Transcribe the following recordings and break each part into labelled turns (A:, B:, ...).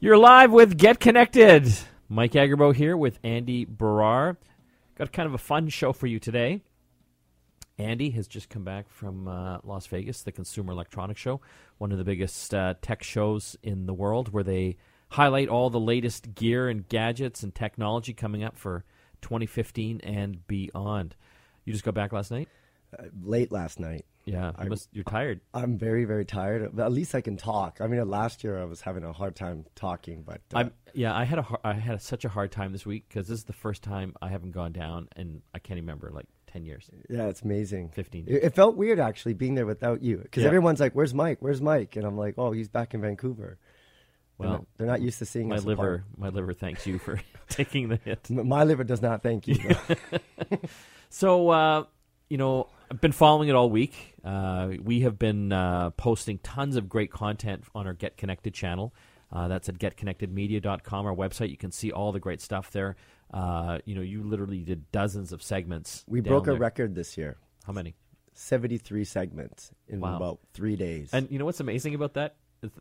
A: You're live with Get Connected. Mike Agerbo here with Andy Brar. Got kind of a fun show for you today. Andy has just come back from uh, Las Vegas, the Consumer Electronics Show, one of the biggest uh, tech shows in the world, where they highlight all the latest gear and gadgets and technology coming up for 2015 and beyond. You just got back last night?
B: Uh, late last night.
A: Yeah, you must, you're tired.
B: I'm very, very tired. But at least I can talk. I mean, last year I was having a hard time talking, but uh,
A: I'm, yeah, I had a har- I had such a hard time this week because this is the first time I haven't gone down, and I can't remember like ten years.
B: yeah, it's amazing.
A: 15
B: It, it felt weird actually being there without you because
A: Yeah.
B: everyone's like, "Where's Mike? Where's Mike?" And I'm like, "Oh, he's back in Vancouver." They're
A: Well,
B: not- they're not used to seeing
A: my
B: us
A: liver,
B: apart.
A: my liver thanks you for taking the hit.
B: My liver does not thank you.
A: So, uh, you know, I've been following it all week. Uh, we have been uh, posting tons of great content on our Get Connected channel. Uh, that's at getconnectedmedia.com, our website. You can see all the great stuff there. Uh, you know, you literally did dozens of segments.
B: we broke a
A: there.
B: record this year.
A: How many?
B: 73 segments in
A: Wow.
B: about three days.
A: And you know what's amazing about that?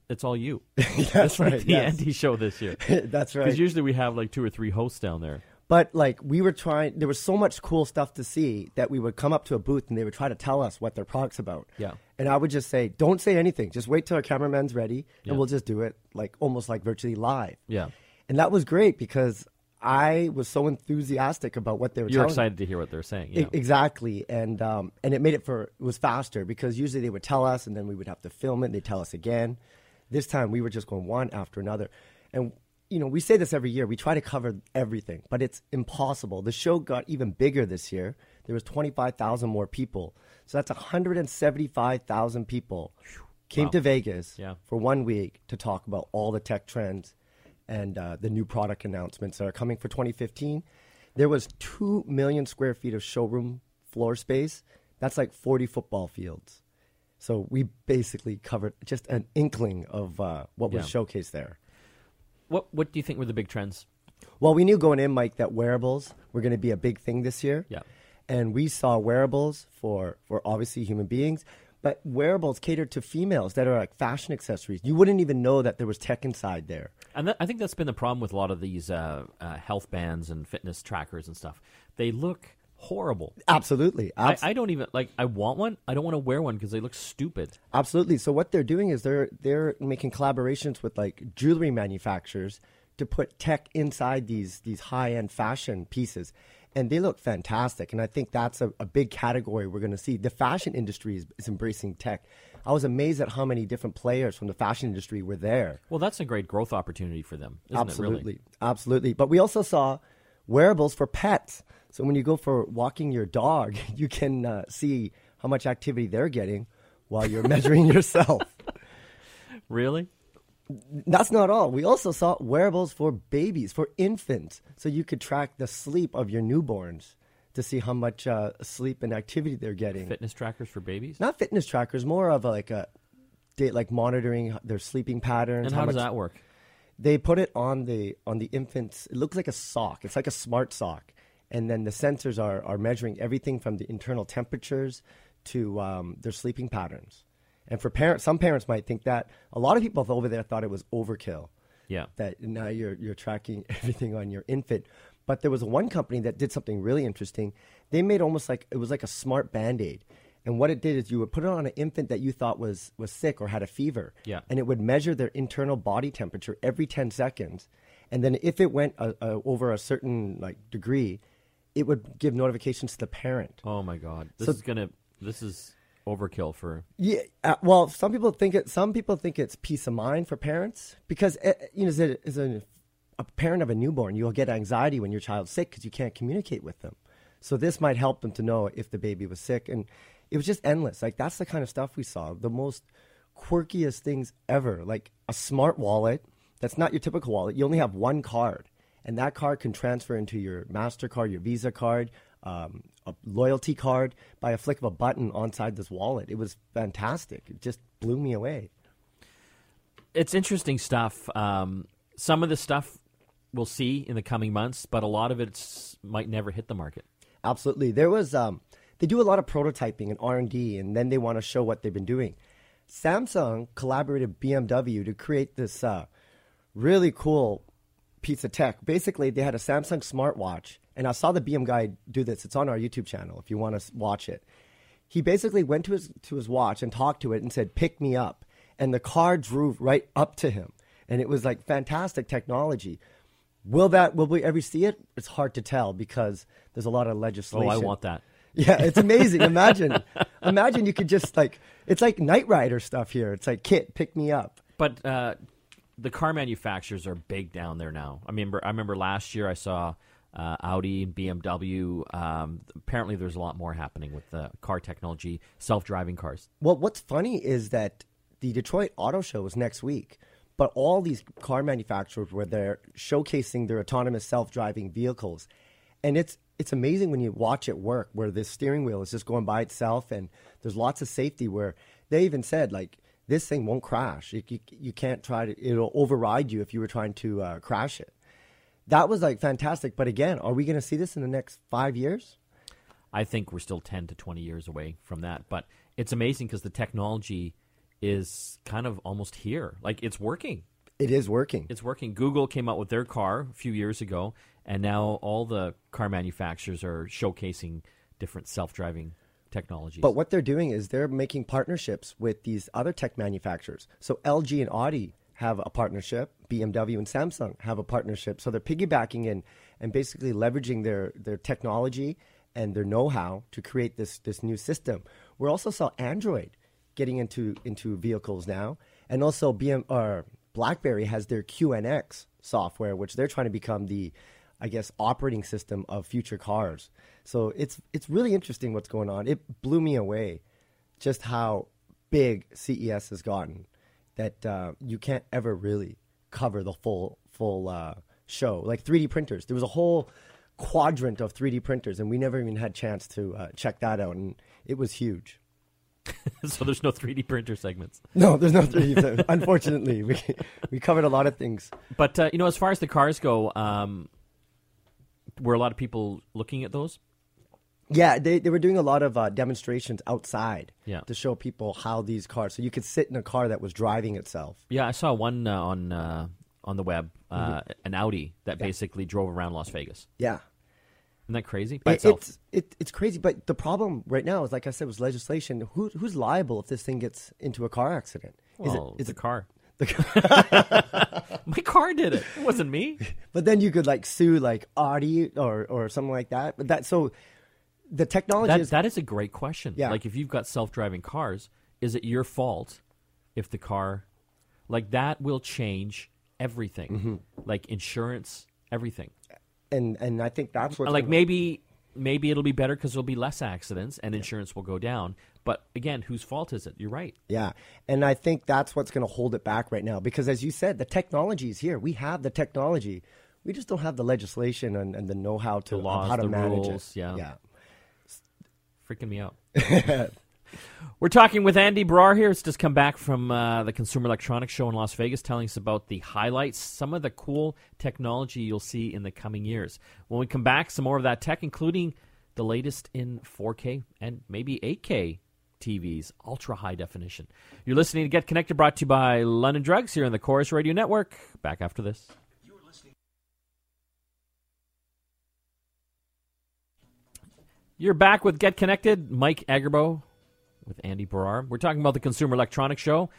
A: It's, all you.
B: that's
A: like
B: right.
A: the
B: yes.
A: Andy show this year.
B: that's right.
A: Because usually we have like two or three hosts down there.
B: But like we were trying, there was so much cool stuff to see that we would come up to a booth and they would try to tell us what their product's about.
A: Yeah.
B: And I would just say, don't say anything. Just wait till our cameraman's ready,
A: Yeah.
B: and we'll just do it like almost like virtually live.
A: Yeah.
B: And that was great because I was so enthusiastic about what they were.
A: You're excited to hear what they're saying. Yeah.
B: Exactly, and um, and it made it for it was faster because usually they would tell us and then we would have to film it. and They tell us again. This time we were just going one after another, and you know we say this every year. We try to cover everything, but it's impossible. The show got even bigger this year. There was twenty five thousand more people, so that's one hundred and seventy five thousand people came
A: Wow.
B: to Vegas
A: Yeah.
B: for one week to talk about all the tech trends and uh, the new product announcements that are coming for 2015. There was 2 million square feet of showroom floor space. That's like 40 football fields. So we basically covered just an inkling of uh, what was
A: Yeah.
B: showcased there.
A: What What do you think were the big trends?
B: Well, we knew going in, Mike, that wearables were going to be a big thing this year.
A: Yeah.
B: And we saw wearables for, for obviously human beings, but wearables catered to females that are like fashion accessories. You wouldn't even know that there was tech inside there.
A: And that, I think that's been the problem with a lot of these uh, uh, health bands and fitness trackers and stuff. They look horrible.
B: Absolutely.
A: I,
B: Abs-
A: I don't even like. I want one. I don't want to wear one because they look stupid.
B: Absolutely. So what they're doing is they're they're making collaborations with like jewelry manufacturers to put tech inside these these high end fashion pieces, and they look fantastic. And I think that's a, a big category we're going to see. The fashion industry is, is embracing tech. I was amazed at how many different players from the fashion industry were there.
A: Well, that's a great growth opportunity for them, isn't
B: absolutely,
A: it? Really?
B: absolutely. But we also saw wearables for pets. So when you go for walking your dog, you can uh, see how much activity they're getting while you're measuring yourself.
A: Really?
B: That's not all. We also saw wearables for babies, for infants, so you could track the sleep of your newborns to see how much uh, sleep and activity they're getting.
A: Fitness trackers for babies.
B: Not fitness trackers, more of a, like a like monitoring their sleeping patterns.
A: and how, does
B: much-
A: that work?
B: They put it on the on the infants. It looks like a sock. It's like a smart sock, and then the sensors are are measuring everything from the internal temperatures to um, their sleeping patterns. And for parents, some parents might think that a lot of people over there thought it was overkill
A: Yeah.
B: that now you're you're tracking everything on your infant. But there was one company that did something really interesting. They made almost like it was like a smart band-aid. And what it did is you would put it on an infant that you thought was was sick or had a fever.
A: Yeah.
B: And it would measure their internal body temperature every 10 seconds. And then if it went uh, uh, over a certain like degree, it would give notifications to the parent.
A: Oh my God. This
B: So-
A: is gonna. This is overkill for.
B: Yeah, uh, well, some people think it. Some people think it's peace of mind for parents because uh, you know, as a, as a, a parent of a newborn, you'll get anxiety when your child's sick because you can't communicate with them. So this might help them to know if the baby was sick, and it was just endless. Like that's the kind of stuff we saw. The most quirkiest things ever, like a smart wallet. That's not your typical wallet. You only have one card, and that card can transfer into your Mastercard, your Visa card, um, a loyalty card by a flick of a button inside this wallet. It was fantastic. It just blew me away.
A: It's interesting stuff. Um, some of the stuff we'll see in the coming months, but a lot of it might never hit the market.
B: Absolutely. There was um, they do a lot of prototyping and R and D, and then they want to show what they've been doing. Samsung collaborated BMW to create this uh, really cool piece of tech. Basically, they had a Samsung smartwatch, and I saw the BM guy do this. It's on our YouTube channel if you want to watch it. He basically went to his to his watch and talked to it and said, "Pick me up," and the car drove right up to him, and it was like fantastic technology. Will that will we ever see it? It's hard to tell because there's a lot of legislation. Oh.
A: I want that.
B: Yeah, it's amazing. Imagine, imagine you could just like it's like Knight Rider stuff here. It's like KITT, pick me up.
A: But uh, the car manufacturers are big down there now. I remember, I remember last year I saw uh, Audi and BMW. Um, apparently, there's a lot more happening with the car technology, self-driving cars.
B: Well, what's funny is that the Detroit Auto Show is next week, but all these car manufacturers were there showcasing their autonomous self-driving vehicles, and it's it's amazing when you watch it work, where the steering wheel is just going by itself, and there's lots of safety. Where they even said like this thing won't crash. You, you, you can't try to. It'll override you if you were trying to uh, crash it. That was like fantastic. But again, are we going to see this in the next five years?
A: I think we're still 10 to 20 years away from that. But it's amazing because the technology is kind of almost here. Like it's working.
B: It is working.
A: It's working. Google came out with their car a few years ago, and now all the car manufacturers are showcasing different self-driving technologies.
B: But what they're doing is they're making partnerships with these other tech manufacturers. So LG and Audi have a partnership, BMW and Samsung have a partnership. So they're piggybacking in and basically leveraging their, their technology and their know-how to create this this new system. We also saw Android getting into into vehicles now, and also BM or BlackBerry has their QNX software, which they're trying to become the I guess operating system of future cars. So it's it's really interesting what's going on. It blew me away just how big CES has gotten that uh, you can't ever really cover the full full uh, show. Like 3D printers, there was a whole quadrant of 3D printers, and we never even had chance to uh, check that out, and it was huge.
A: so there's no 3D printer segments.
B: No, there's no 3D. Unfortunately, we we covered a lot of things.
A: But uh, you know, as far as the cars go, um, were a lot of people looking at those?
B: Yeah, they, they were doing a lot of uh, demonstrations outside
A: Yeah.
B: to show people how these cars. So you could sit in a car that was driving itself.
A: Yeah, I saw one uh, on uh, on the web, uh,
B: Mm-hmm.
A: an Audi that basically drove around Las Vegas.
B: Yeah,
A: Isn't that crazy? By
B: It-
A: itself.
B: it's it, it's crazy. But the problem right now is, like I said, was legislation. Who, who's liable if this thing gets into a car accident?
A: well,
B: is it, is
A: the
B: it
A: car. My car did it. It wasn't me.
B: But then you could like sue like Audi or or something like that. But that so the technology
A: That
B: is
A: that is a great question.
B: Yeah.
A: Like if you've got self-driving cars, is it your fault if the car like that will change everything.
B: Mm-hmm.
A: Like insurance, everything.
B: and and I think that's what
A: like maybe maybe it'll be better because there'll be less accidents and insurance will go down. But again, whose fault is it? You're right.
B: Yeah. And I think that's what's going to hold it back right now because, as you said, the technology is here. We have the technology. We just don't have the legislation and, and the know how to
A: laws,
B: how to
A: the
B: manage
A: rules,
B: it.
A: yeah.
B: Yeah.
A: Freaking me out. We're talking with Andy Brar here. It's just come back from uh, the Consumer Electronics Show in Las Vegas, telling us about the highlights, some of the cool technology you'll see in the coming years. When we come back, some more of that tech, including the latest in 4K and maybe 8K TVs, ultra high definition. You're listening to Get Connected, brought to you by London Drugs here on the Corus Radio Network. Back after this. You're back with Get Connected. Mike Agerbo with Andy Brar. We're talking about the Consumer Electronics Show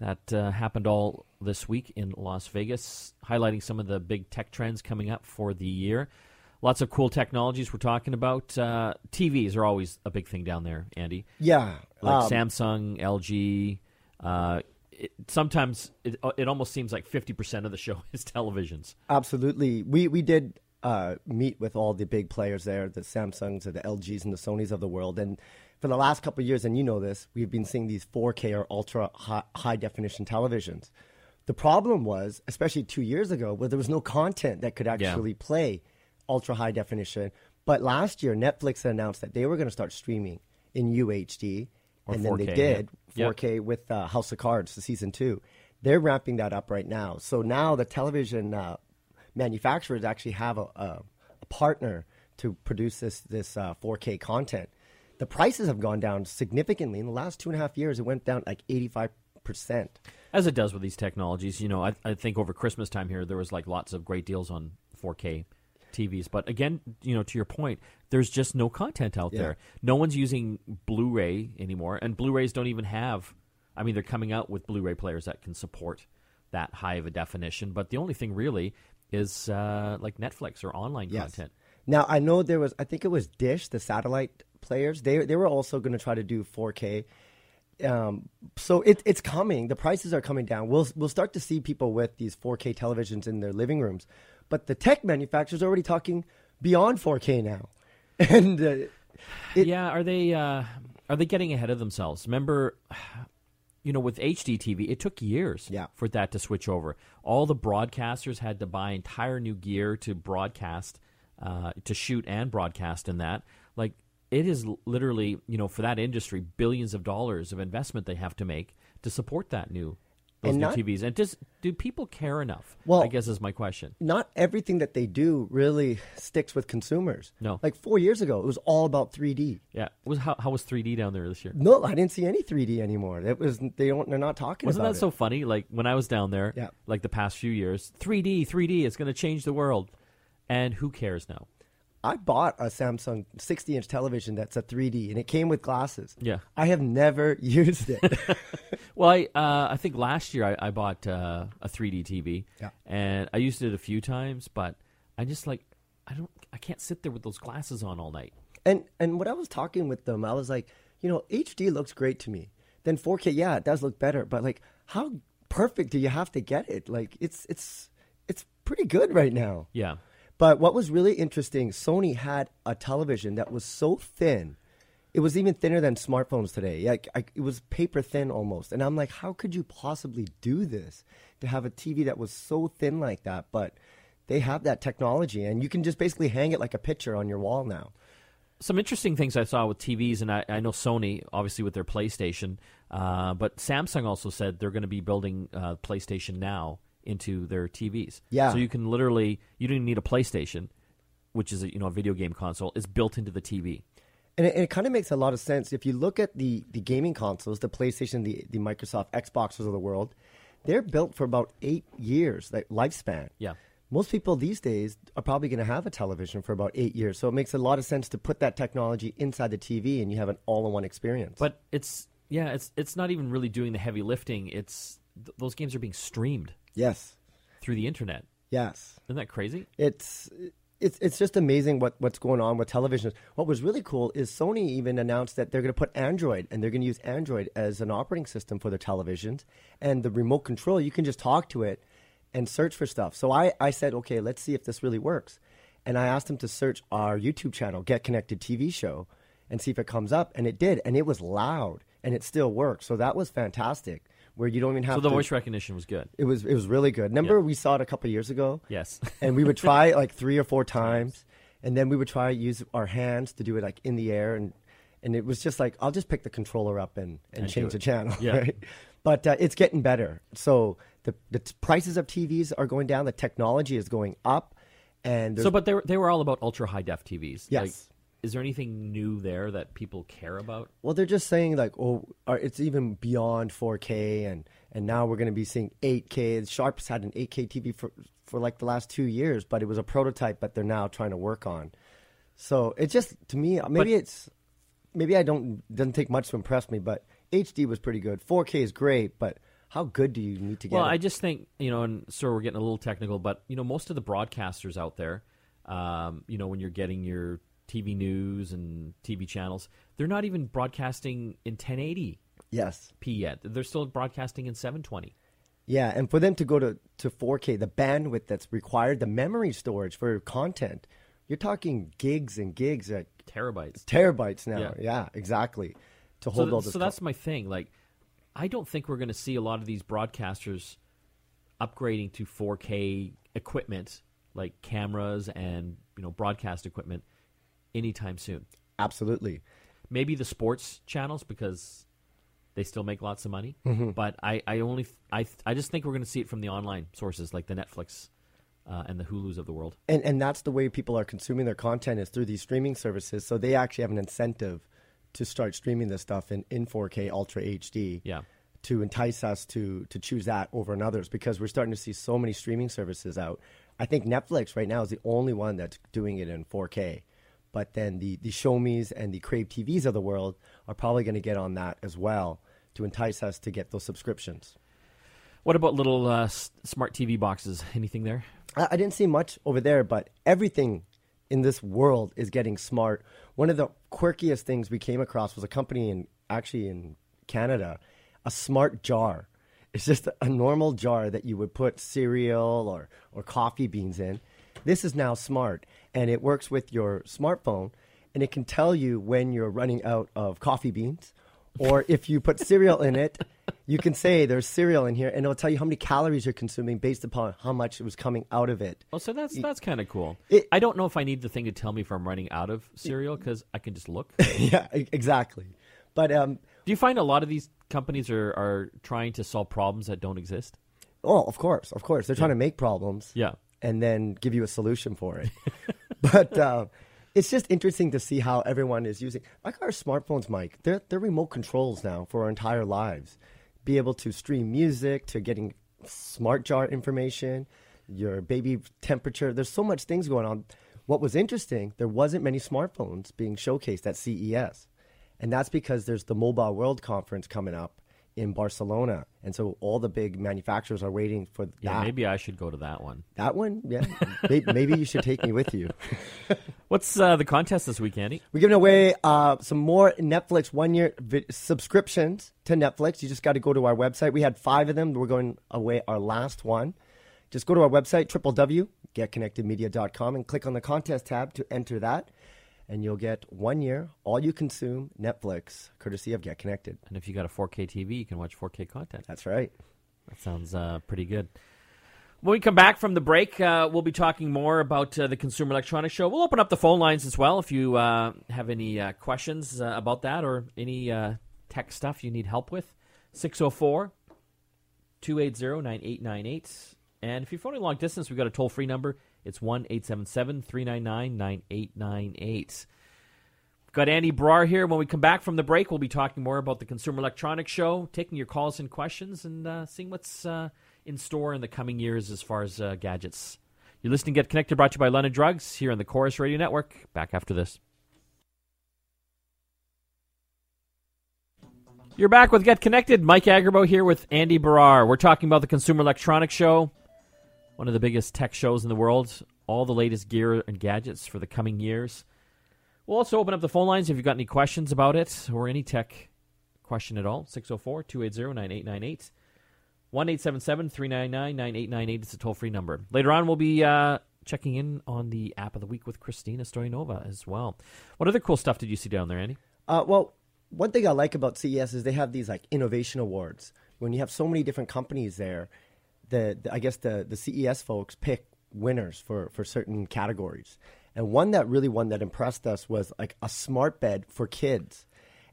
A: that uh, happened all this week in Las Vegas, highlighting some of the big tech trends coming up for the year. Lots of cool technologies we're talking about. Uh, TVs are always a big thing down there, Andy.
B: Yeah.
A: Like
B: Um,
A: Samsung, LG. Uh, it, sometimes it, it almost seems like 50% of the show is televisions.
B: Absolutely. We we did uh, meet with all the big players there, the Samsungs and the LGs and the Sonys of the world. And for the last couple of years, and you know this, we've been seeing these 4K or ultra high, high definition televisions. The problem was, especially two years ago, where there was no content that could actually play ultra high definition. But last year, Netflix announced that they were going to start streaming in UHD,
A: Or
B: and then
A: 4K,
B: they did
A: Yep.
B: 4K with uh, House of Cards, the season two. They're ramping that up right now. So now the television uh, manufacturers actually have a, a, a partner to produce this this uh, 4K content. The prices have gone down significantly in the last two and a half years. It went down like 85 percent.
A: As it does with these technologies, you know, I, I think over Christmas time here there was like lots of great deals on 4K TVs. But again, you know, to your point, there's just no content out
B: Yeah.
A: there. No one's using Blu-ray anymore, and Blu-rays don't even have. I mean, they're coming out with Blu-ray players that can support that high of a definition. But the only thing really is uh, like Netflix or online
B: Yes.
A: content.
B: Now I know there was I think it was Dish, the satellite players. They they were also going to try to do 4K. Um, so it, it's coming. The prices are coming down. We'll we'll start to see people with these 4K televisions in their living rooms. But the tech manufacturers are already talking beyond 4K now. And uh, It-
A: yeah, are they uh, are they getting ahead of themselves? Remember, you know, with HD TV, it took years
B: Yeah.
A: for that to switch over. All the broadcasters had to buy entire new gear to broadcast, uh, to shoot and broadcast in that. Like it is literally, you know, for that industry, billions of dollars of investment they have to make to support that new those
B: And
A: new
B: not-
A: TVs. And does do people care enough?
B: Well-
A: I guess is my question.
B: not everything that they do really sticks with consumers.
A: No.
B: Like four years ago, it was all about 3D.
A: Yeah, was how, how was 3D down there this year?
B: No, I didn't see any 3D anymore. It was they don't they're not talking about.
A: Wasn't that
B: it.
A: so funny? Like when I was down there,
B: Yeah.
A: like the past few years, 3D, 3D, it's going to change the world. And who cares now?
B: I bought a Samsung 60 inch television that's a 3D and it came with glasses.
A: Yeah.
B: I have never used it.
A: Well, I uh, I think last year I, I bought uh, a 3D TV,
B: Yeah.
A: and I used it a few times, but I just like I don't I can't sit there with those glasses on all night.
B: and and when I was talking with them, I was like, you know, HD looks great to me. Then 4K, yeah, it does look better, but like how perfect do you have to get it? Like it's it's it's pretty good right now.
A: Yeah,
B: But what was really interesting, Sony had a television that was so thin. It was even thinner than smartphones today. Like I, it was paper thin almost. And I'm like, how could you possibly do this to have a TV that was so thin like that? But they have that technology, and you can just basically hang it like a picture on your wall now.
A: some interesting things I saw with TVs, and I, I know Sony obviously with their PlayStation, uh, but Samsung also said they're going to be building uh, PlayStation Now into their TVs.
B: Yeah.
A: So you can literally you don't even need a PlayStation, which is a, you know a video game console. It's built into the TV.
B: And it, it kind of makes a lot of sense if you look at the, the gaming consoles, the PlayStation, the, the Microsoft Xboxes of the world. They're built for about eight years, like lifespan.
A: Yeah.
B: Most people these days are probably going to have a television for about eight years, so it makes a lot of sense to put that technology inside the TV, and you have an all-in-one experience.
A: But it's yeah, it's it's not even really doing the heavy lifting. It's th- those games are being streamed
B: yes,
A: through the internet.
B: yes,
A: Isn't that crazy?
B: it's it's it's just amazing what, what's going on with televisions. What was really cool is Sony even announced that they're going to put Android and they're going to use Android as an operating system for their televisions, and the remote control you can just talk to it and search for stuff. So I I said, okay, let's see if this really works, and I asked them to search our YouTube channel, Get Connected TV show, and see if it comes up, and it did, and it was loud and it still worked. So that was fantastic. Where you don't even have
A: So the
B: to,
A: voice recognition was good.
B: it was it was really good. Remember
A: Yeah.
B: we saw it a couple of years ago
A: Yes.
B: and we would try it like three or four times, and then we would try to use our hands to do it like in the air, and and it was just like I'll just pick the controller up and, and,
A: And
B: change the channel.
A: Yeah.
B: Right? But uh, it's getting better. So the the t- prices of TVs are going down. The technology is going up, and
A: so, but they were, they were all about ultra high def TVs.
B: Yes.
A: Like, is there anything new there that people care about?
B: Well, they're just saying like, oh, uh, it's even beyond 4K, and and now we're going to be seeing 8K. Sharp's had an 8K TV for for like the last two years, but it was a prototype that they're now trying to work on. So it just to me, maybe it's maybe I don't doesn't take much to impress me, but HD was pretty good. 4K is great, but how good do you need to get?
A: Well,
B: it?
A: I just think you know, and so we're getting a little technical, but you know, most of the broadcasters out there, um, you know, when you're getting your TV news and TV channels, they're not even broadcasting in 1080p yet. They're still broadcasting in 720.
B: Yeah, and for them to go to, to 4K, the bandwidth that's required, the memory storage for content, you're talking gigs and gigs at
A: Terabytes.
B: terabytes now.
A: Yeah.
B: Yeah, exactly. To
A: So,
B: hold
A: th-
B: all this.
A: so that's my thing. Like, I don't think we're going to see a lot of these broadcasters upgrading to 4K equipment, like cameras and you know broadcast equipment, anytime soon.
B: absolutely.
A: maybe the sports channels because they still make lots of money. But I, I only I I just think we're going to see it from the online sources like the Netflix uh, and the Hulu's of the world.
B: And and that's the way people are consuming their content is through these streaming services. So they actually have an incentive to start streaming this stuff in, in 4K Ultra HD
A: Yeah.
B: to entice us to to choose that over others because we're starting to see so many streaming services out. I think Netflix right now is the only one that's doing it in 4K. But then the the Shomi's and the Crave TVs of the world are probably going to get on that as well to entice us to get those subscriptions.
A: What about little uh, s- smart TV boxes? Anything there?
B: I, I didn't see much over there, but everything in this world is getting smart. One of the quirkiest things we came across was a company in actually in Canada, a smart jar. It's just a normal jar that you would put cereal or, or coffee beans in. This is now smart, and it works with your smartphone, and it can tell you when you're running out of coffee beans, or if you put cereal in it, you can say there's cereal in here, and it'll tell you how many calories you're consuming based upon how much it was coming out of it.
A: Oh, so that's that's kind of cool.
B: It-
A: I don't know if I need the thing to tell me if I'm running out of cereal because I can just look.
B: yeah, exactly. But um,
A: Do you find a lot of these companies are, are trying to solve problems that don't exist?
B: oh, of course, of course, they're trying to make problems.
A: Yeah.
B: and then give you a solution for it. but uh, it's just interesting to see how everyone is using, like our smartphones, Mike. They're they're remote controls now for our entire lives. Be able to stream music, to getting smart jar information, your baby temperature. There's so much things going on. What was interesting, there wasn't many smartphones being showcased at CES, and that's because there's the Mobile World Conference coming up in Barcelona, and so all the big manufacturers are waiting for
A: Yeah,
B: that.
A: maybe I should go to that one.
B: That one, yeah. May- Maybe you should take me with you.
A: What's uh, the contest this week, Andy?
B: We're giving away uh, some more Netflix one year vi- subscriptions to Netflix. You just got to go to our website. We had five of them. We're going away our last one. Just go to our website, www.getconnectedmedia.com, and click on the contest tab to enter that. And you'll get one year, all you consume Netflix, courtesy of Get Connected.
A: And if you got a 4K TV, you can watch 4K content.
B: That's right.
A: That sounds uh, pretty good. When we come back from the break, uh, we'll be talking more about uh, the Consumer Electronics Show. We'll open up the phone lines as well if you uh, have any uh, questions uh, about that or any uh, tech stuff you need help with. 604 280 9898. And if you're phoning long distance, we've got a toll free number. It's 1 877 399 9898. Got Andy Brar here. When we come back from the break, we'll be talking more about the Consumer Electronics Show, taking your calls and questions, and uh, seeing what's uh, in store in the coming years as far as uh, gadgets. You're listening to Get Connected, brought to you by London Drugs, here on the Corus Radio Network. Back after this. You're back with Get Connected. Mike Agerbo here with Andy Brar. We're talking about the Consumer Electronics Show, one of the biggest tech shows in the world. All the latest gear and gadgets for the coming years. We'll also open up the phone lines if you've got any questions about it or any tech question at all. 604 280 9898. 1 399 9898 is a toll free number. Later on, we'll be uh, checking in on the app of the week with Christina Stoyanova as well. What other cool stuff did you see down there, Andy?
B: Uh, well, one thing I like about CES is they have these like innovation awards. When you have so many different companies there, the, the I guess the the CES folks pick winners for for certain categories. And one that really one that impressed us was like a smart bed for kids.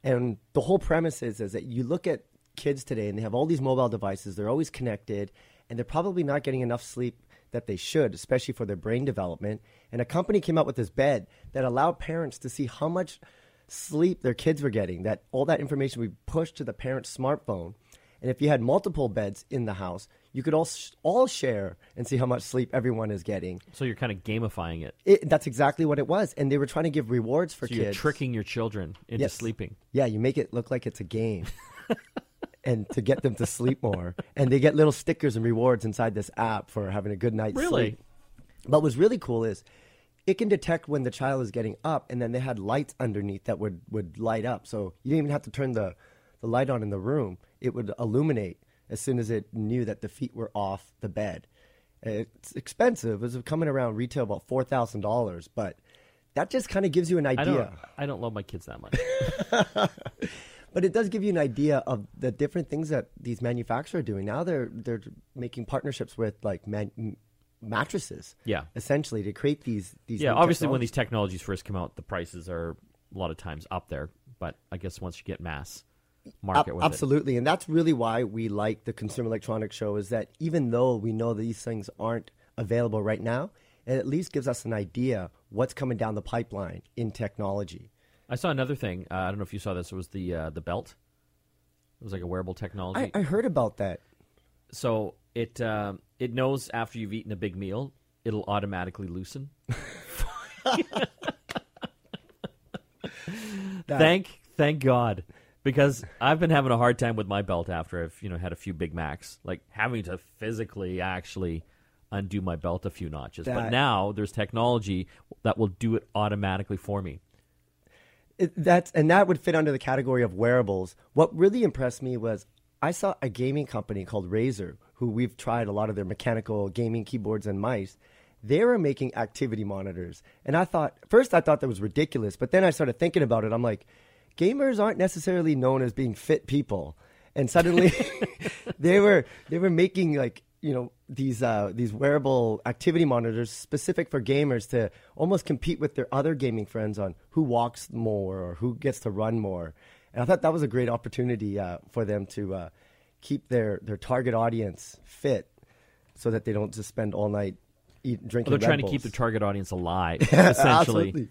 B: And the whole premise is is that you look at kids today and they have all these mobile devices, they're always connected, and they're probably not getting enough sleep that they should, especially for their brain development. And a company came out with this bed that allowed parents to see how much sleep their kids were getting, that all that information we pushed to the parent's smartphone. And if you had multiple beds in the house, you could all, all share and see how much sleep everyone is getting.
A: So you're kind of gamifying it.
B: It, that's exactly what it was. And they were trying to give rewards for
A: So
B: kids.
A: you're tricking your children into
B: Yes.
A: sleeping.
B: Yeah, you make it look like it's a game. and to get them to sleep more. And they get little stickers and rewards inside this app for having a good night's
A: Really?
B: sleep. But what's really cool is it can detect when the child is getting up and then they had lights underneath that would, would light up. So you didn't even have to turn the, the light on in the room. It would illuminate as soon as it knew that the feet were off the bed. It's expensive. It's coming around retail about four thousand dollars, but that just kind of gives you an
A: I
B: idea.
A: don't. I don't love my kids that much.
B: But it does give you an idea of the different things that these manufacturers are doing. Now they're they're making partnerships with like man, mattresses,
A: Yeah.
B: essentially to create these these.
A: yeah. Obviously, when these technologies first come out, the prices are a lot of times up there. But I guess once you get mass market
B: Ab-
A: with it,
B: absolutely, and that's really why we like the Consumer Electronics Show. Is that even though we know these things aren't available right now, it at least gives us an idea what's coming down the pipeline in technology.
A: I saw another thing. Uh, I don't know if you saw this. It was the uh, the belt. It was like a wearable technology.
B: I, I heard about that.
A: so it um, it knows after you've eaten a big meal, it'll automatically loosen.
B: That-
A: thank thank God, because I've been having a hard time with my belt after I've you know had a few Big Macs, like having to physically actually undo my belt a few notches. but now there's technology that will do it automatically for me.
B: It, that's and that would fit under the category of wearables. What really impressed me was I saw a gaming company called Razer, who we've tried a lot of their mechanical gaming keyboards and mice. They were making activity monitors, and I thought first I thought that was ridiculous, but then I started thinking about it. I'm like, gamers aren't necessarily known as being fit people, and suddenly they were they were making like you know these uh, these wearable activity monitors specific for gamers to almost compete with their other gaming friends on who walks more or who gets to run more. And I thought that was a great opportunity uh, for them to uh, keep their their target audience fit, so that they don't just spend all night eat, drinking.
A: Well, they're
B: Red
A: trying to keep the target audience alive, essentially.
B: Absolutely.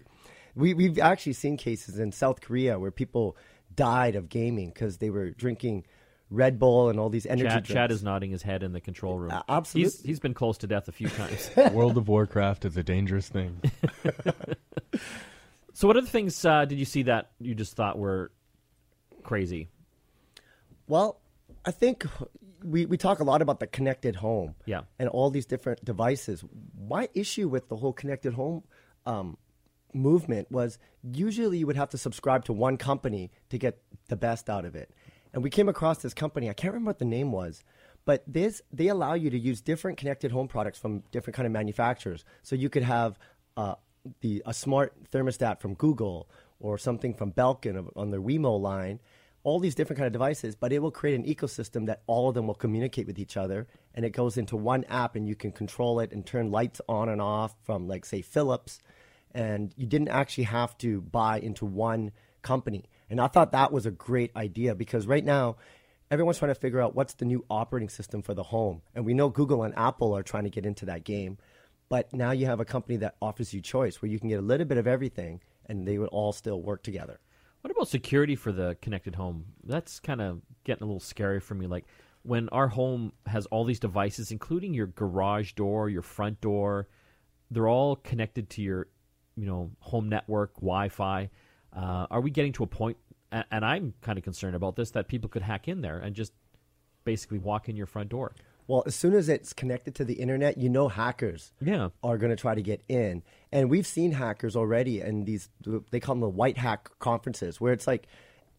B: We, we've actually seen cases in South Korea where people died of gaming because they were drinking Red Bull and all these energy
A: Chad,
B: drinks.
A: Chad is nodding his head in the control room.
B: Uh, absolutely.
A: He's, he's been close to death a few times.
C: World of Warcraft is a dangerous thing.
A: so, what other things uh, did you see that you just thought were crazy?
B: Well, I think we, we talk a lot about the connected home
A: Yeah.
B: and all these different devices. My issue with the whole connected home um, movement was usually you would have to subscribe to one company to get the best out of it. And we came across this company, I can't remember what the name was, but this they allow you to use different connected home products from different kind of manufacturers. So you could have uh, the a smart thermostat from Google or something from Belkin on their Wemo line all these different kind of devices, but it will create an ecosystem that all of them will communicate with each other, and it goes into one app, and you can control it and turn lights on and off from, like, say, Philips, and you didn't actually have to buy into one company. And I thought that was a great idea because right now, everyone's trying to figure out what's the new operating system for the home, and we know Google and Apple are trying to get into that game, but now you have a company that offers you choice where you can get a little bit of everything, and they would all still work together.
A: What about security for the connected home? That's kind of getting a little scary for me. Like when our home has all these devices, including your garage door, your front door, they're all connected to your, you know, home network, Wi-Fi. Uh, are we getting to a point? And, and I'm kind of concerned about this that people could hack in there and just basically walk in your front door.
B: Well, as soon as it's connected to the internet, you know hackers
A: Yeah.
B: are going to try to get in. And we've seen hackers already in these, they call them the white hack conferences, where it's like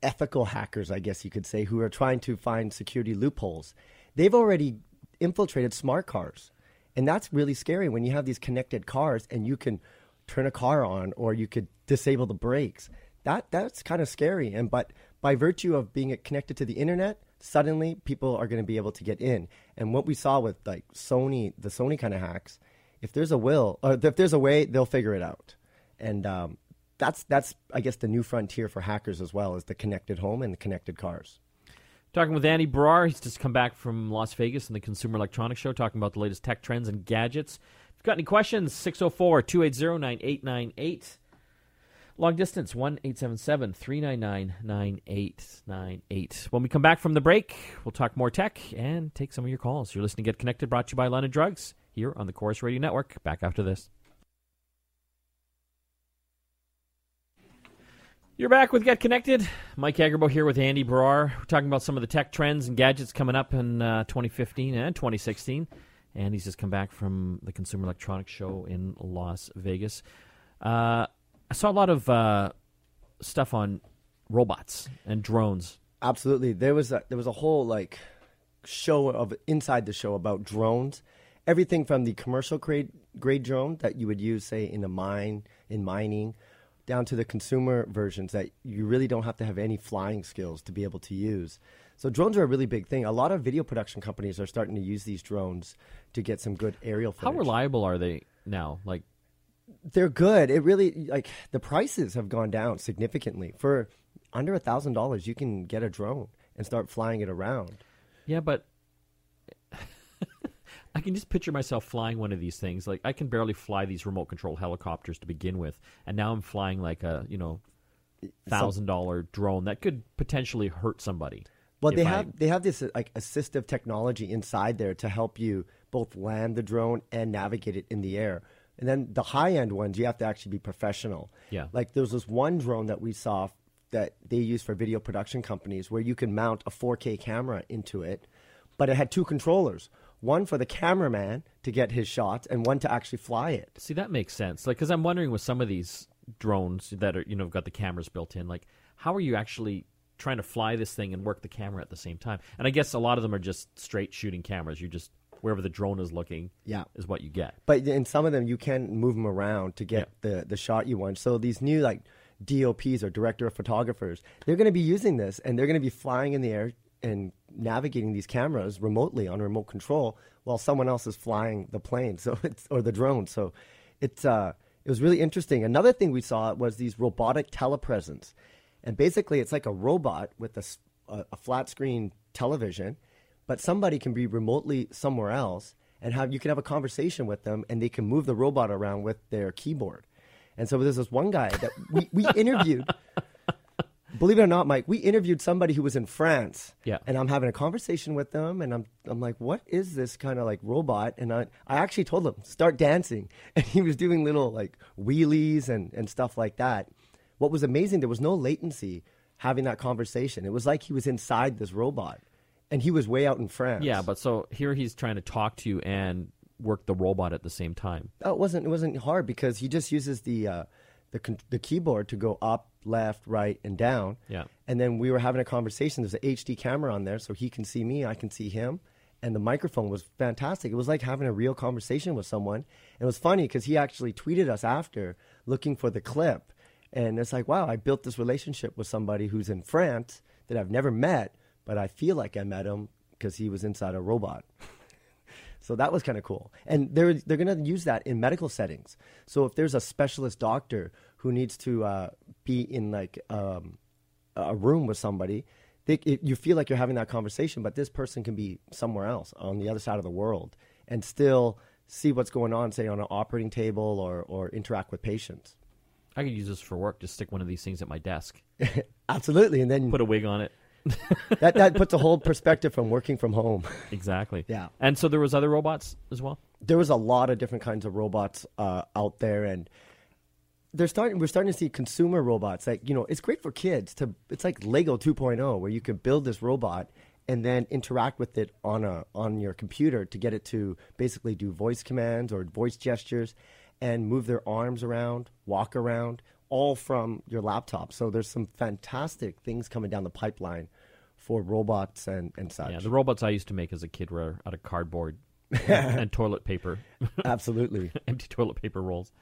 B: ethical hackers, I guess you could say, who are trying to find security loopholes. They've already infiltrated smart cars. And that's really scary when you have these connected cars and you can turn a car on or you could disable the brakes. That that's kind of scary. And but by virtue of being connected to the internet, suddenly people are going to be able to get in. And what we saw with like Sony, the Sony kind of hacks, if there's a will or if there's a way, they'll figure it out. And um, that's that's I guess the new frontier for hackers as well is the connected home and the connected cars.
A: Talking with Andy Brar. He's just come back from Las Vegas and the Consumer Electronics Show, talking about the latest tech trends and gadgets. You've got any questions, 604 280 9898. Long distance, 1 877 399 9898. When we come back from the break, we'll talk more tech and take some of your calls. You're listening to Get Connected, brought to you by London Drugs, here on the Corus Radio Network. Back after this. You're back with Get Connected. Mike Agerbo here with Andy Brar. We're talking about some of the tech trends and gadgets coming up in uh, 2015 and 2016. And he's just come back from the Consumer Electronics Show in Las Vegas. Uh, I saw a lot of uh, stuff on robots and drones.
B: Absolutely. There was a, there was a whole like show of inside the show about drones. Everything from the commercial grade grade drone that you would use, say, in a mine, in mining, down to the consumer versions that you really don't have to have any flying skills to be able to use. So drones are a really big thing. A lot of video production companies are starting to use these drones to get some good aerial footage.
A: How reliable are they now? Like,
B: They're good. It really like the prices have gone down significantly. For under a thousand dollars, you can get a drone and start flying it around.
A: yeah, but I can just picture myself flying one of these things. Like, I can barely fly these remote control helicopters to begin with, and now I'm flying like a you know thousand dollar drone that could potentially hurt somebody.
B: Well, they have they have this like assistive technology inside there to help you both land the drone and navigate it in the air. And then the high end ones, you have to actually be professional.
A: Yeah.
B: Like there's this one drone that we saw that they use for video production companies where you can mount a 4K camera into it, but it had two controllers. One for the cameraman to get his shots and one to actually fly it.
A: See, that makes sense. Like, because I'm wondering with some of these drones that are, you know, got the cameras built in, like, how are you actually trying to fly this thing and work the camera at the same time? And I guess a lot of them are just straight shooting cameras. You just wherever the drone is looking,
B: Yeah.
A: is what you get.
B: But in some of them, you can move them around to get the, the shot you want. So these new like DOPs or director of photographers, they're going to be using this and they're going to be flying in the air and navigating these cameras remotely on remote control while someone else is flying the plane. So it's or the drone. So it's uh, it was really interesting. Another thing we saw was these robotic telepresence, and basically it's like a robot with a flat screen television, but somebody can be remotely somewhere else and have you can have a conversation with them and they can move the robot around with their keyboard. And so there's this one guy that we, we interviewed. Believe it or not, Mike, we interviewed somebody who was in France.
A: Yeah.
B: And I'm having a conversation with them and I'm I'm like, what is this kind of like robot? And I, I actually told him, start dancing. And he was doing little like wheelies and, and stuff like that. What was amazing, there was no latency having that conversation. It was like he was inside this robot. And he was way out in France.
A: Yeah, but so here he's trying to talk to you and work the robot at the same time.
B: Oh, it wasn't it wasn't hard because he just uses the uh, the con- the keyboard to go up, left, right, and down.
A: Yeah.
B: And then we were having a conversation. There's an HD camera on there, so he can see me, I can see him, and the microphone was fantastic. It was like having a real conversation with someone. And it was funny because he actually tweeted us after looking for the clip, and it's like, wow, I built this relationship with somebody who's in France that I've never met, but I feel like I met him because he was inside a robot. So that was kind of cool. And they're they're going to use that in medical settings. So if there's a specialist doctor who needs to uh, be in like um, a room with somebody, they, it, you feel like you're having that conversation, but this person can be somewhere else on the other side of the world and still see what's going on, say on an operating table or or interact with patients.
A: I could use this for work. Just stick one of these things at my desk,
B: Absolutely, and then
A: put a wig on it.
B: that that puts a whole perspective from working from home.
A: Exactly.
B: Yeah.
A: And so there was other robots as well.
B: there was a lot of different kinds of robots uh, out there, and they're starting. We're starting to see consumer robots. Like you know, it's great for kids to. It's like Lego 2.0, where you can build this robot and then interact with it on a on your computer to get it to basically do voice commands or voice gestures, and move their arms around, walk around, all from your laptop. So there's some fantastic things coming down the pipeline for robots and and such.
A: Yeah, the robots I used to make as a kid were out of cardboard and toilet paper,
B: Absolutely.
A: empty toilet paper rolls.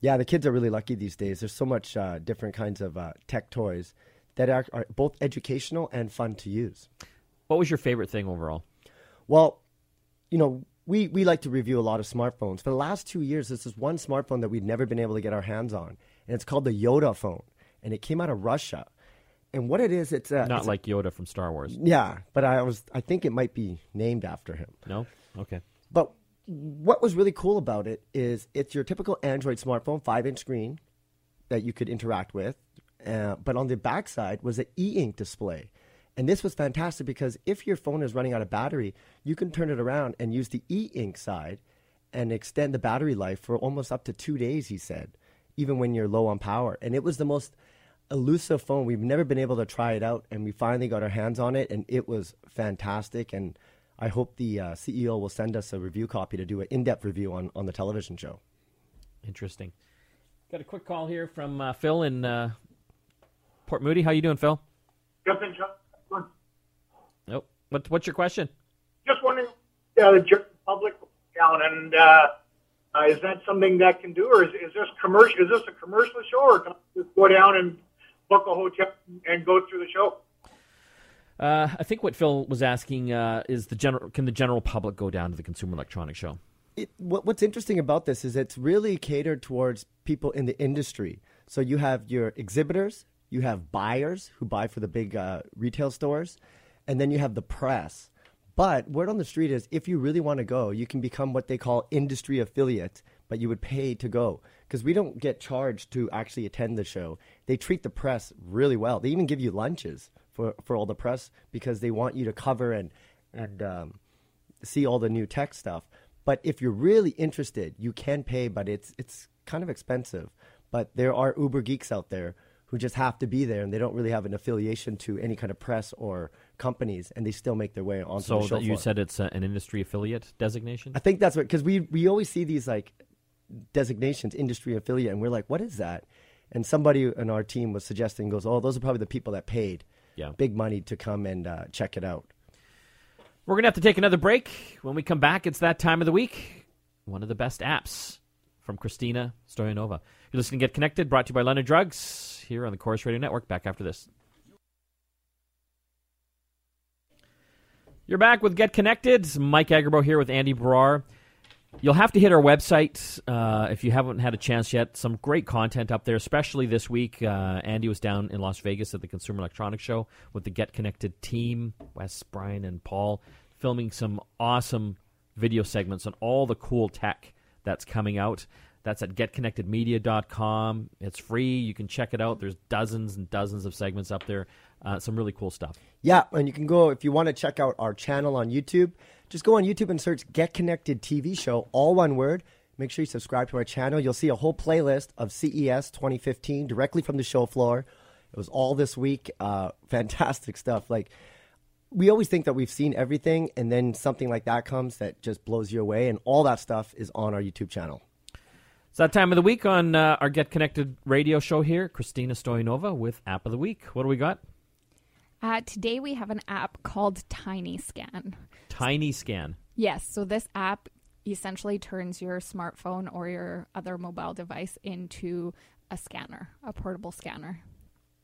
B: Yeah, the kids are really lucky these days. There's so much uh, different kinds of uh, tech toys that are, are both educational and fun to use.
A: What was your favorite thing overall?
B: Well, you know, we, we like to review a lot of smartphones. For the last two years, this is one smartphone that we've never been able to get our hands on, and it's called the YotaPhone, and it came out of Russia. And what it is, it's uh,
A: Not
B: it's-
A: like Yoda from Star Wars.
B: yeah, but I was I think it might be named after him.
A: No. Okay.
B: But what was really cool about it is it's your typical Android smartphone, five inch screen that you could interact with. Uh, but on the backside was an e ink display. And this was fantastic because if your phone is running out of battery, you can turn it around and use the e ink side and extend the battery life for almost up to two days, he said, even when you're low on power. And it was the most elusive phone. We've never been able to try it out, and we finally got our hands on it, and it was fantastic. And I hope the uh, CEO will send us a review copy to do an in depth review on, on the television show.
A: Interesting. Got a quick call here from uh, Phil in uh, Port Moody. How you doing, Phil?
D: Just in John,
A: Nope. What, what's your question?
D: just wondering, uh, the general public down, and uh, uh, is that something that can do, or is, is this commercial? Is this a commercial show, or can I just go down and book a hotel and go through the show?
A: Uh, I think what Phil was asking uh, is the general can the general public go down to the Consumer Electronics Show?
B: it, what, what's interesting about this is it's really catered towards people in the industry. So you have your exhibitors, you have buyers who buy for the big uh, retail stores, and then you have the press. But word on the street is if you really want to go, you can become what they call industry affiliate, but you would pay to go. Because we don't get charged to actually attend the show. They treat the press really well. They even give you lunches for for all the press because they want you to cover and and um, see all the new tech stuff. But if you're really interested, you can pay, but it's it's kind of expensive. But there are Uber geeks out there who just have to be there and they don't really have an affiliation to any kind of press or companies and they still make their way onto
A: So
B: the show
A: that you
B: floor.
A: said it's uh, an industry affiliate designation.
B: I think that's what because we we always see these like designations, industry affiliate, and we're like, what is that? And somebody in our team was suggesting, goes, oh, those are probably the people that paid
A: Yeah.
B: big money to come and uh, check it out.
A: We're going to have to take another break. When we come back, it's that time of the week. One of the best apps from Christina Stoyanova. You're listening to Get Connected, brought to you by London Drugs, here on the Corus Radio Network. Back after this. You're back with Get Connected. Mike Agerbo here with Andy Brar. You'll have to hit our website uh, if you haven't had a chance yet. Some great content up there, especially this week. Uh, Andy was down in Las Vegas at the Consumer Electronics Show with the Get Connected team, Wes, Brian, and Paul, filming some awesome video segments on all the cool tech that's coming out. That's at getconnectedmedia.com. It's free. You can check it out. There's dozens and dozens of segments up there. Uh, some really cool stuff.
B: Yeah, and you can go if you want to check out our channel on YouTube. Just go on YouTube and search Get Connected TV Show, all one word. Make sure you subscribe to our channel. You'll see a whole playlist of CES 2015 directly from the show floor. It was all this week. Uh, fantastic stuff. Like we always think that we've seen everything, and then something like that comes that just blows you away, and all that stuff is on our YouTube channel.
A: It's that time of the week on uh, our Get Connected radio show here. Christina Stoyanova with App of the Week. What do we got?
E: Uh, today we have an app called Tiny Scan.
A: Tiny Scan.
E: Yes, so this app essentially turns your smartphone or your other mobile device into a scanner, a portable scanner.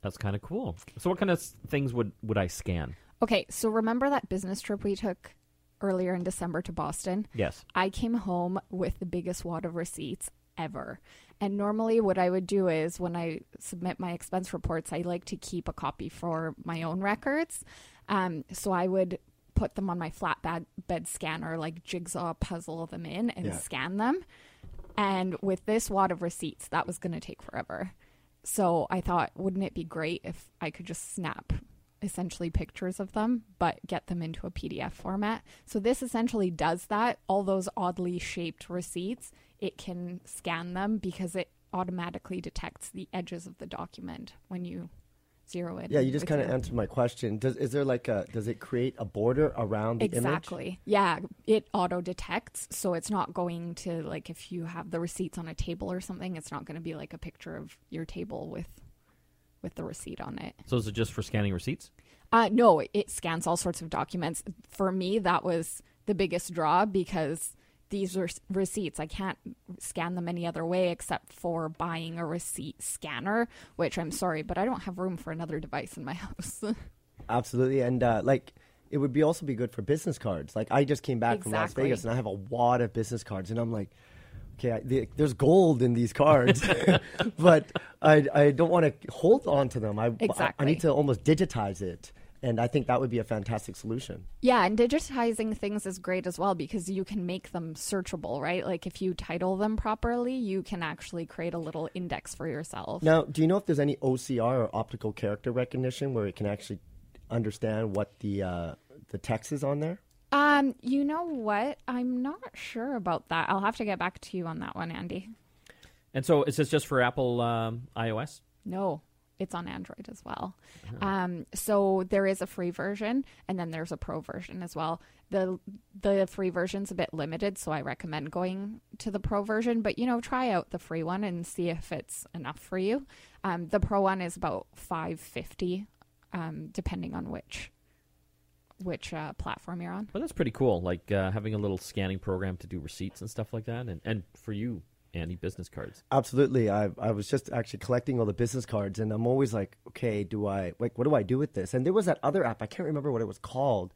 A: That's kind of cool. So, what kind of things would, would I scan?
E: Okay, so remember that business trip we took earlier in December to Boston?
A: Yes.
E: I came home with the biggest wad of receipts ever. And normally, what I would do is when I submit my expense reports, I like to keep a copy for my own records. Um, so I would put them on my flatbed bed scanner, like jigsaw puzzle them in and
B: Yeah.
E: scan them. And with this wad of receipts, that was going to take forever. So I thought, wouldn't it be great if I could just snap essentially pictures of them, but get them into a PDF format? So this essentially does that. All those oddly shaped receipts, it can scan them because it automatically detects the edges of the document when you zero in.
B: Yeah, you just kind of answered my question. Does is there like a does it create a border around the image?
E: Exactly. Yeah, it auto detects, so it's not going to like if you have the receipts on a table or something, it's not going to be like a picture of your table with with the receipt on it.
A: So, is it just for scanning receipts?
E: Uh, no, it scans all sorts of documents. For me, that was the biggest draw because these are receipts. I can't scan them any other way except for buying a receipt scanner, which I'm sorry, but I don't have room for another device in my house.
B: Absolutely, and uh, like it would be also be good for business cards. Like I just came back from Las Vegas and I have a wad of business cards, and I'm like, okay, I, the, there's gold in these cards, but I I don't want to hold on to them. I I
E: Exactly.
B: need to almost digitize it, and I think that would be a fantastic solution.
E: Yeah, and digitizing things is great as well because you can make them searchable, right? Like if you title them properly, you can actually create a little index for yourself.
B: Now, do you know if there's any OCR or optical character recognition where it can actually understand what the uh, the text is on there?
E: Um, you know what? I'm not sure about that. I'll have to get back to you on that one, Andy.
A: And so, is this just for Apple um, iOS?
E: No, it's on Android as well. Um, so there is a free version, and then there's a pro version as well. the The free version's a bit limited, so I recommend going to the pro version. But you know, try out the free one and see if it's enough for you. Um, the pro one is about five fifty, um, depending on which which uh, platform you're on.
A: Well, that's pretty cool. Like uh, having a little scanning program to do receipts and stuff like that, and and for you, Andy, business cards.
B: Absolutely. I I was just actually collecting all the business cards, and I'm always like, okay, do I like what do I do with this? And there was that other app I can't remember what it was called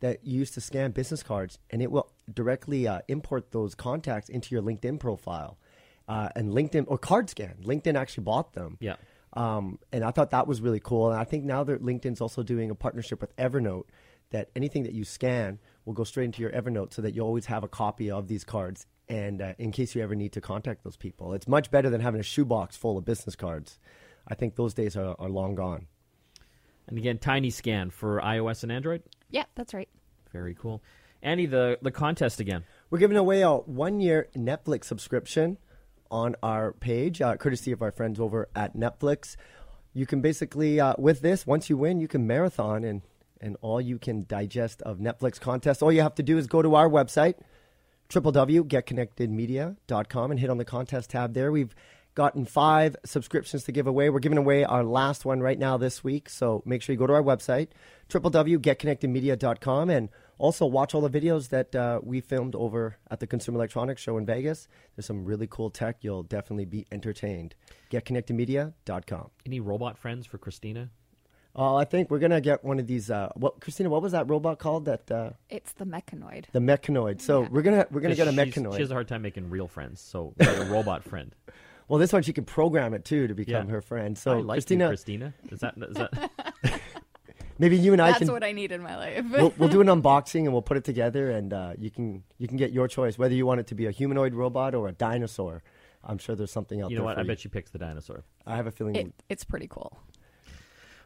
B: that used to scan business cards, and it will directly uh, import those contacts into your LinkedIn profile. Uh, and LinkedIn or Card Scan, LinkedIn actually bought them.
A: Yeah.
B: Um, and I thought that was really cool. And I think now that LinkedIn's also doing a partnership with Evernote, that anything that you scan will go straight into your Evernote so that you always have a copy of these cards. And uh, in case you ever need to contact those people, it's much better than having a shoebox full of business cards. I think those days are, are long gone.
A: And again, Tiny Scan for iOS and Android.
E: Yeah, that's right.
A: Very cool. Andy, the the contest again.
B: We're giving away a one year Netflix subscription on our page, uh, courtesy of our friends over at Netflix. You can basically, uh, with this, once you win, you can marathon and, and all you can digest of Netflix contests. All you have to do is go to our website, www.getconnectedmedia.com, and hit on the contest tab there. We've gotten five subscriptions to give away. We're giving away our last one right now this week. So make sure you go to our website, www.getconnectedmedia.com, and also watch all the videos that uh, we filmed over at the Consumer Electronics Show in Vegas. There's some really cool tech. You'll definitely be entertained. GetConnectedMedia.com.
A: Any robot friends for Christina?
B: Oh, I think we're gonna get one of these. Uh, what, Christina? What was that robot called? That uh,
E: It's the Meccanoid.
B: the Meccanoid. So
E: Yeah.
B: we're gonna we're gonna get a
A: She's-
B: Meccanoid.
A: She has a hard time making real friends, so a robot friend.
B: well, this one she can program it too to become
A: Yeah.
B: her friend. So
A: I like
B: Christina,
A: you, Christina. Is that is that?
B: maybe you and I
E: That's
B: can That's
E: what I need in my life.
B: we'll, we'll do an unboxing and we'll put it together, and uh, you can you can get your choice whether you want it to be a humanoid robot or a dinosaur. I'm sure there's something out
A: you know
B: there.
A: what?
B: for
A: I bet she picks the dinosaur.
B: I have a feeling.
E: it, it's pretty cool.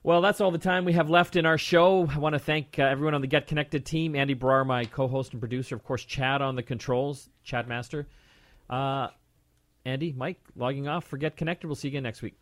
A: Well, that's all the time we have left in our show. I want to thank uh, everyone on the Get Connected team. Andy Brar, my co-host and producer, of course, Chad on the controls, Chad Master. Uh, Andy, Mike, logging off for Get Connected. We'll see you again next week.